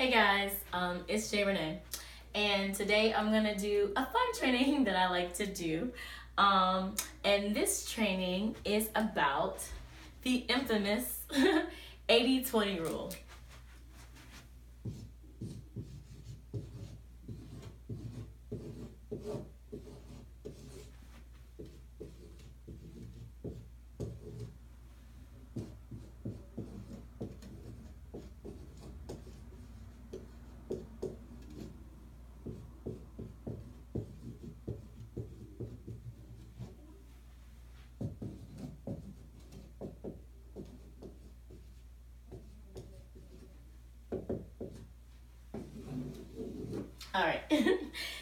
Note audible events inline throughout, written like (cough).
Hey guys, um, it's Jay Renee, and today I'm gonna do a fun training (laughs) that I like to do. Um, and this training is about the infamous (laughs) 80 20 rule. All right. (laughs)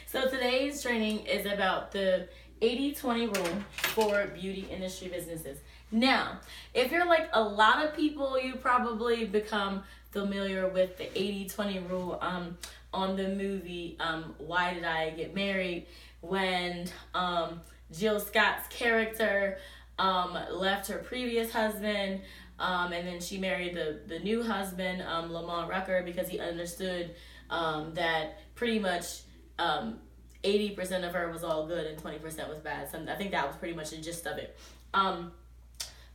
so today's training is about the 80-20 rule for beauty industry businesses. Now, if you're like a lot of people, you probably become familiar with the 80-20 rule um, on the movie um, Why Did I Get Married when um, Jill Scott's character um, left her previous husband um, and then she married the, the new husband, um, Lamman Rucker, because he understood um, that pretty much um, 80% of her was all good and 20% was bad. So I think that was pretty much the gist of it. Um,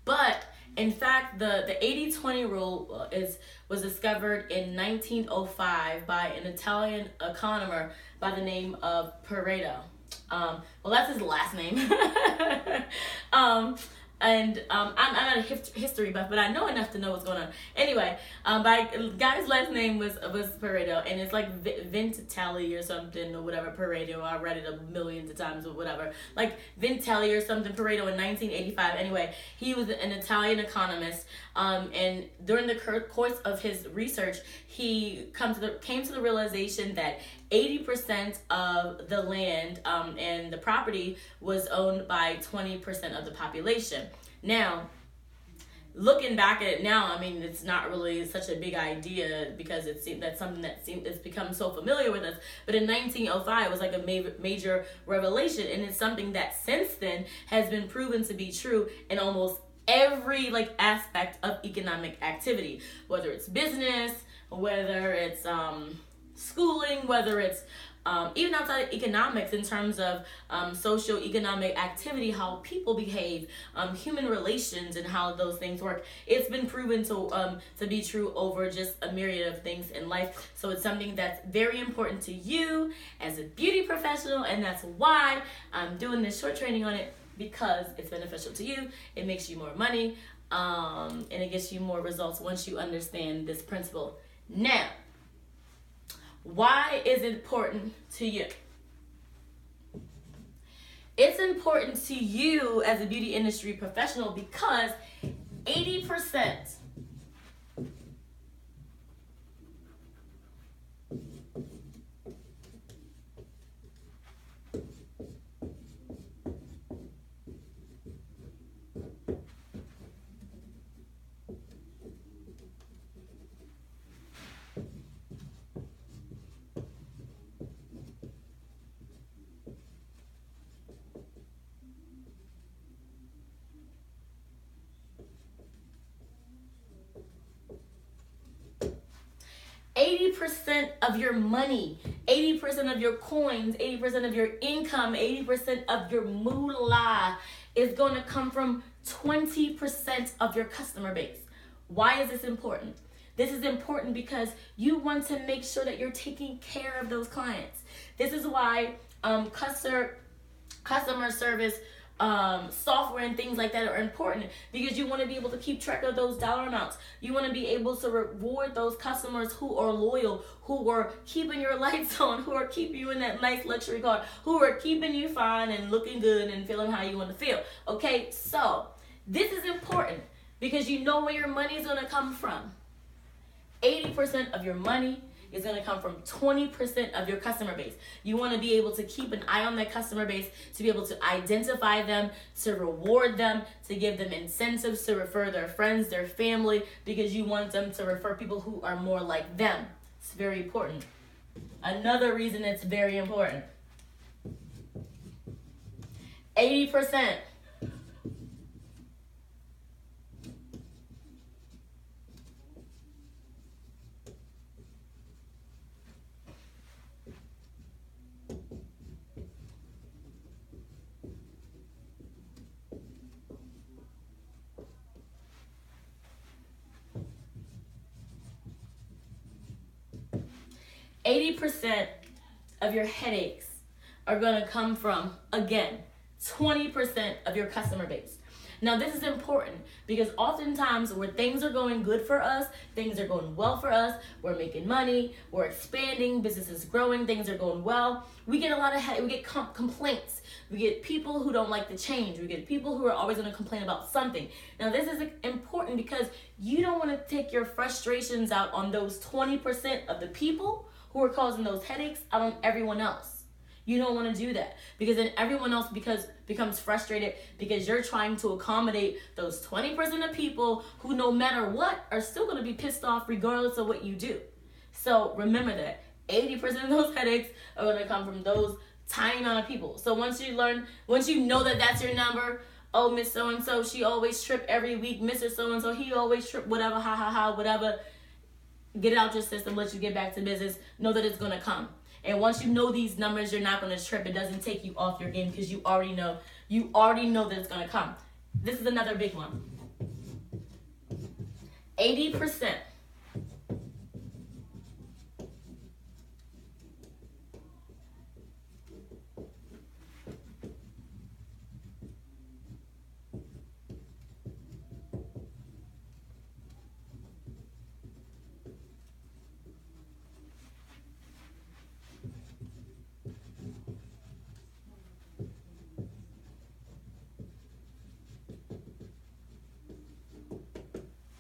but in fact, the, the 80-20 rule uh, is was discovered in 1905 by an Italian economer by the name of Pareto. Um, well, that's his last name. (laughs) um, and um, I'm, I'm not a history buff, but I know enough to know what's going on. Anyway, um, by guy's last name was was Pareto, and it's like Vintelli or something or whatever. Pareto, I read it a millions of times or whatever, like Vintelli or something. Pareto in 1985. Anyway, he was an Italian economist, um, and during the course of his research, he come to the came to the realization that 80% of the land um, and the property was owned by 20% of the population. Now, looking back at it now, I mean, it's not really such a big idea because it it's that's something that seems it's become so familiar with us. But in 1905, it was like a major, major revelation, and it's something that since then has been proven to be true in almost every like aspect of economic activity, whether it's business, whether it's um schooling, whether it's um, even outside of economics in terms of um, economic activity how people behave um, human relations and how those things work. It's been proven to um, to be true over just a myriad of things in life. So it's something that's very important to you as a beauty professional and that's why i'm doing this short training on it because it's beneficial to you. It makes you more money um, and it gets you more results once you understand this principle. Now why is it important to you? It's important to you as a beauty industry professional because 80% 80% of your money, 80% of your coins, 80% of your income, 80% of your moolah is going to come from 20% of your customer base. Why is this important? This is important because you want to make sure that you're taking care of those clients. This is why um, customer customer service um, software and things like that are important because you want to be able to keep track of those dollar amounts. You want to be able to reward those customers who are loyal, who are keeping your (laughs) lights on, who are keeping you in that nice luxury car, who are keeping you fine and looking good and feeling how you want to feel. Okay, so this is important because you know where your money is going to come from. 80% of your money is going to come from 20% of your customer base. You want to be able to keep an eye on that customer base, to be able to identify them, to reward them, to give them incentives to refer their friends, their family, because you want them to refer people who are more like them. It's very important. Another reason it's very important 80% 80% of your headaches are going to come from, again, 20% of your customer base. Now, this is important because oftentimes where things are going good for us, things are going well for us, we're making money, we're expanding, business is growing, things are going well. We get a lot of we get com- complaints. We get people who don't like the change. We get people who are always going to complain about something. Now, this is important because you don't want to take your frustrations out on those 20% of the people who are causing those headaches out on everyone else. You don't want to do that because then everyone else because becomes frustrated because you're trying to accommodate those 20% of people who no matter what are still going to be pissed off regardless of what you do. So remember that 80% of those (laughs) headaches are going to come from those tiny amount of people. So once you learn, once you know that that's your number, oh Miss So and So, she always trip every week. Mr. So and So, he always trip. Whatever, ha ha ha, whatever. Get it out your system. Let you get back to business. Know that it's gonna come. And once you know these numbers, you're not to trip. It doesn't take you off your game because you already know. You already know that it's to come. This is another big one. 80%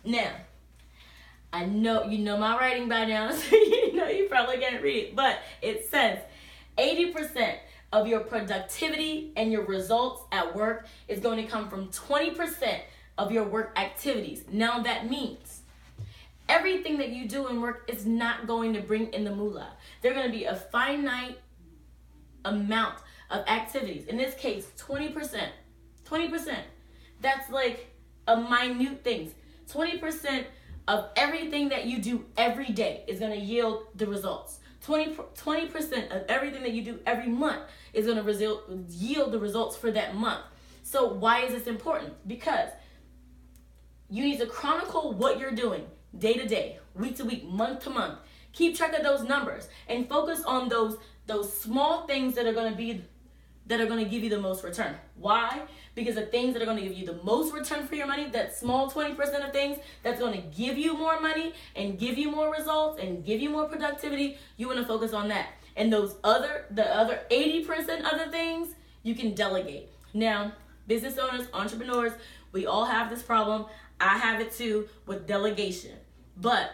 Now, I know you know my writing by now, (laughs) so you know you probably can't read it, but it says 80% of your productivity and your results at work is going to come from 20% of your work activities. Now that means everything that you do in work is not going to bring in the moolah. They're going to be a finite amount of activities. In this case, 20%. 20%. That's like a minute things. 20% of everything that you do every day is going to yield the results. 20, 20% of everything that you do every month is going to result, yield the results for that month. So, why is this important? Because you need to chronicle what you're doing day to day, week to week, month to month. Keep track of those numbers and focus on those those small things that are going to be that are going to give you the most return. Why? Because the things that are going to give you the most return for your money, that small 20% of things that's going to give you more money and give you more results and give you more productivity, you want to focus on that. And those other, the other 80% other things, you can delegate. Now, business owners, entrepreneurs, we all have this problem. I have it too with delegation. But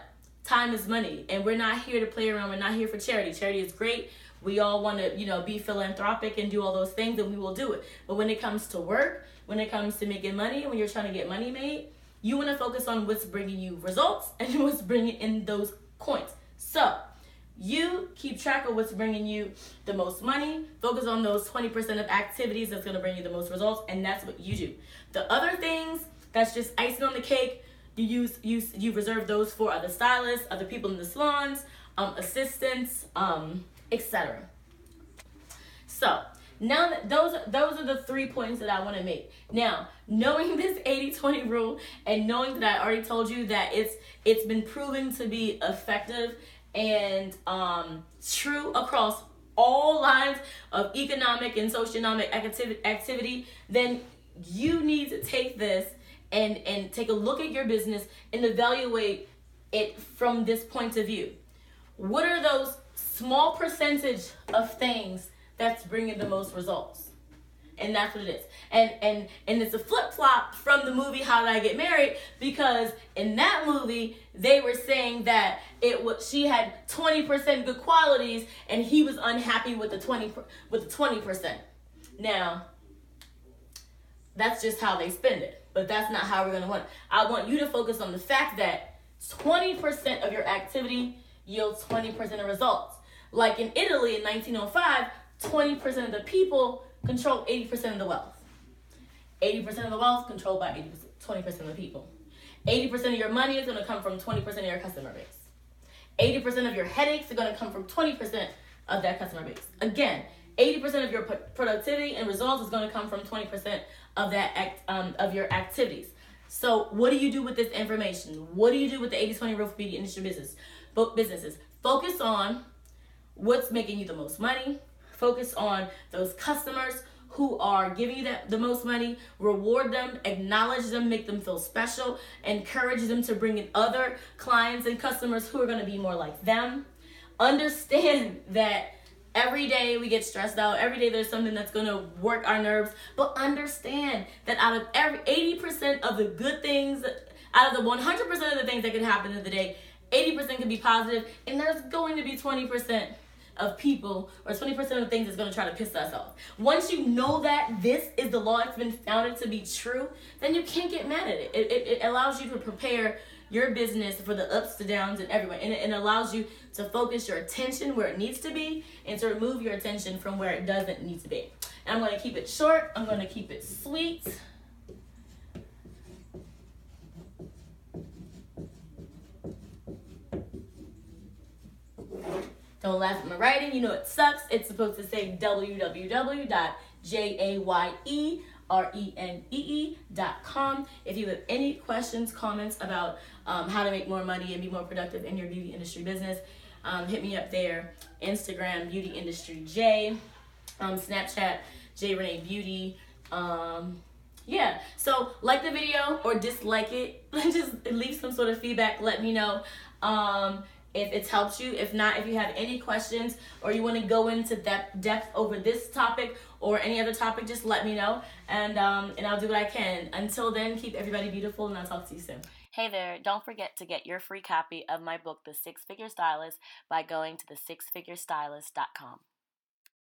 time is money, and we're not here to play around. We're not here for charity. Charity is great we all want to you know be philanthropic and do all those things and we will do it but when it comes to work when it comes to making money when you're trying to get money made you want to focus on what's bringing you results (laughs) and what's bringing in those coins so you keep track of what's bringing you the most money focus on those 20% of activities that's going to bring you the most results and that's what you do the other things that's just icing on the cake you use you you reserve those for other stylists other people in the salons um, assistants um, etc. So now that those those are the three points that I want to make. Now, knowing (laughs) this 80-20 rule and knowing that I already told you that it's it's been proven to be effective and um, true across all lines of economic and socioeconomic activity, activity, then you need to take this and and take a look at your business and evaluate it from this point of view. What are those small percentage of things that's bringing the most results? And that's what it is. And and and it's a flip-flop from the movie how did i get married? Because in that movie they were saying that it was she had 20% good qualities and he was unhappy with the 20 with the 20% now that's just how they spend it but that's not how we're going to want i want you to focus on the fact that 20% of your activity yields 20% of results like in Italy in 1905, 20% of the people control 80% of the wealth. 80% of the wealth controlled by 80%, 20% of the people. 80% of your money is going to come from 20% of your customer base. 80% of your headaches are going to come from 20% of that customer base. Again, 80% of your productivity and results is going to come from 20% of that act, um, of your activities. So, what do you do with this information? What do you do with the 80-20 rule for beauty industry business? Both businesses. Focus on what's making you the most money. Focus on those customers who are giving you that, the most money, reward them, acknowledge them, make them feel special, encourage them to bring in other clients and customers who are going to be more like them. Understand (laughs) that every day we get stressed out, every day there's something that's going to work our nerves, but understand that out of every 80% of the good things, out of the 100% of the things that can happen in the day, 80% can be positive, and there's going to be 20% of people or 20% of things that's going to try to piss us off. Once you know that this is the law, it's been founded to be true, then you can't get mad at it. It, it, it allows you to prepare your business for the ups, the downs, and everywhere. And it, it allows you to focus your attention where it needs to be and to remove your attention from where it doesn't need to be. And I'm going to keep it short, I'm going to keep it sweet. Don't laugh at my writing. You know it sucks. It's supposed to say www.jayerene.com. If you have any questions, comments about um, how to make more money and be more productive in your beauty industry business, um, hit me up there. Instagram, Beauty Industry J. Um, Snapchat, J Renee Beauty. Um, yeah, so like the video or dislike it. (laughs) Just leave some sort of feedback. Let me know. Um, if it's helped you. If not, if you have any questions or you want to go into depth, depth over this topic or any other topic, just let me know and um, and I'll do what I can. Until then, keep everybody beautiful and I'll talk to you soon. Hey there, don't forget to get your free copy of my book, The Six Figure Stylist, by going to the sixfigurestylist.com.